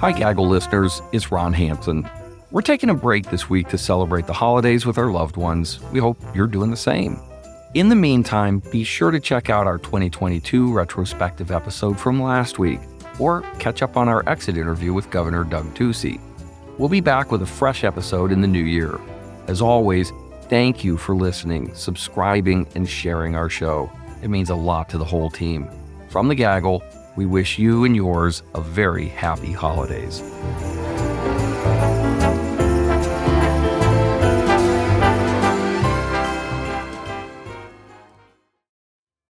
Hi, Gaggle listeners. It's Ron Hansen. We're taking a break this week to celebrate the holidays with our loved ones. We hope you're doing the same. In the meantime, be sure to check out our 2022 retrospective episode from last week or catch up on our exit interview with Governor Doug Ducey. We'll be back with a fresh episode in the new year. As always, thank you for listening, subscribing, and sharing our show. It means a lot to the whole team. From the Gaggle, we wish you and yours a very happy holidays.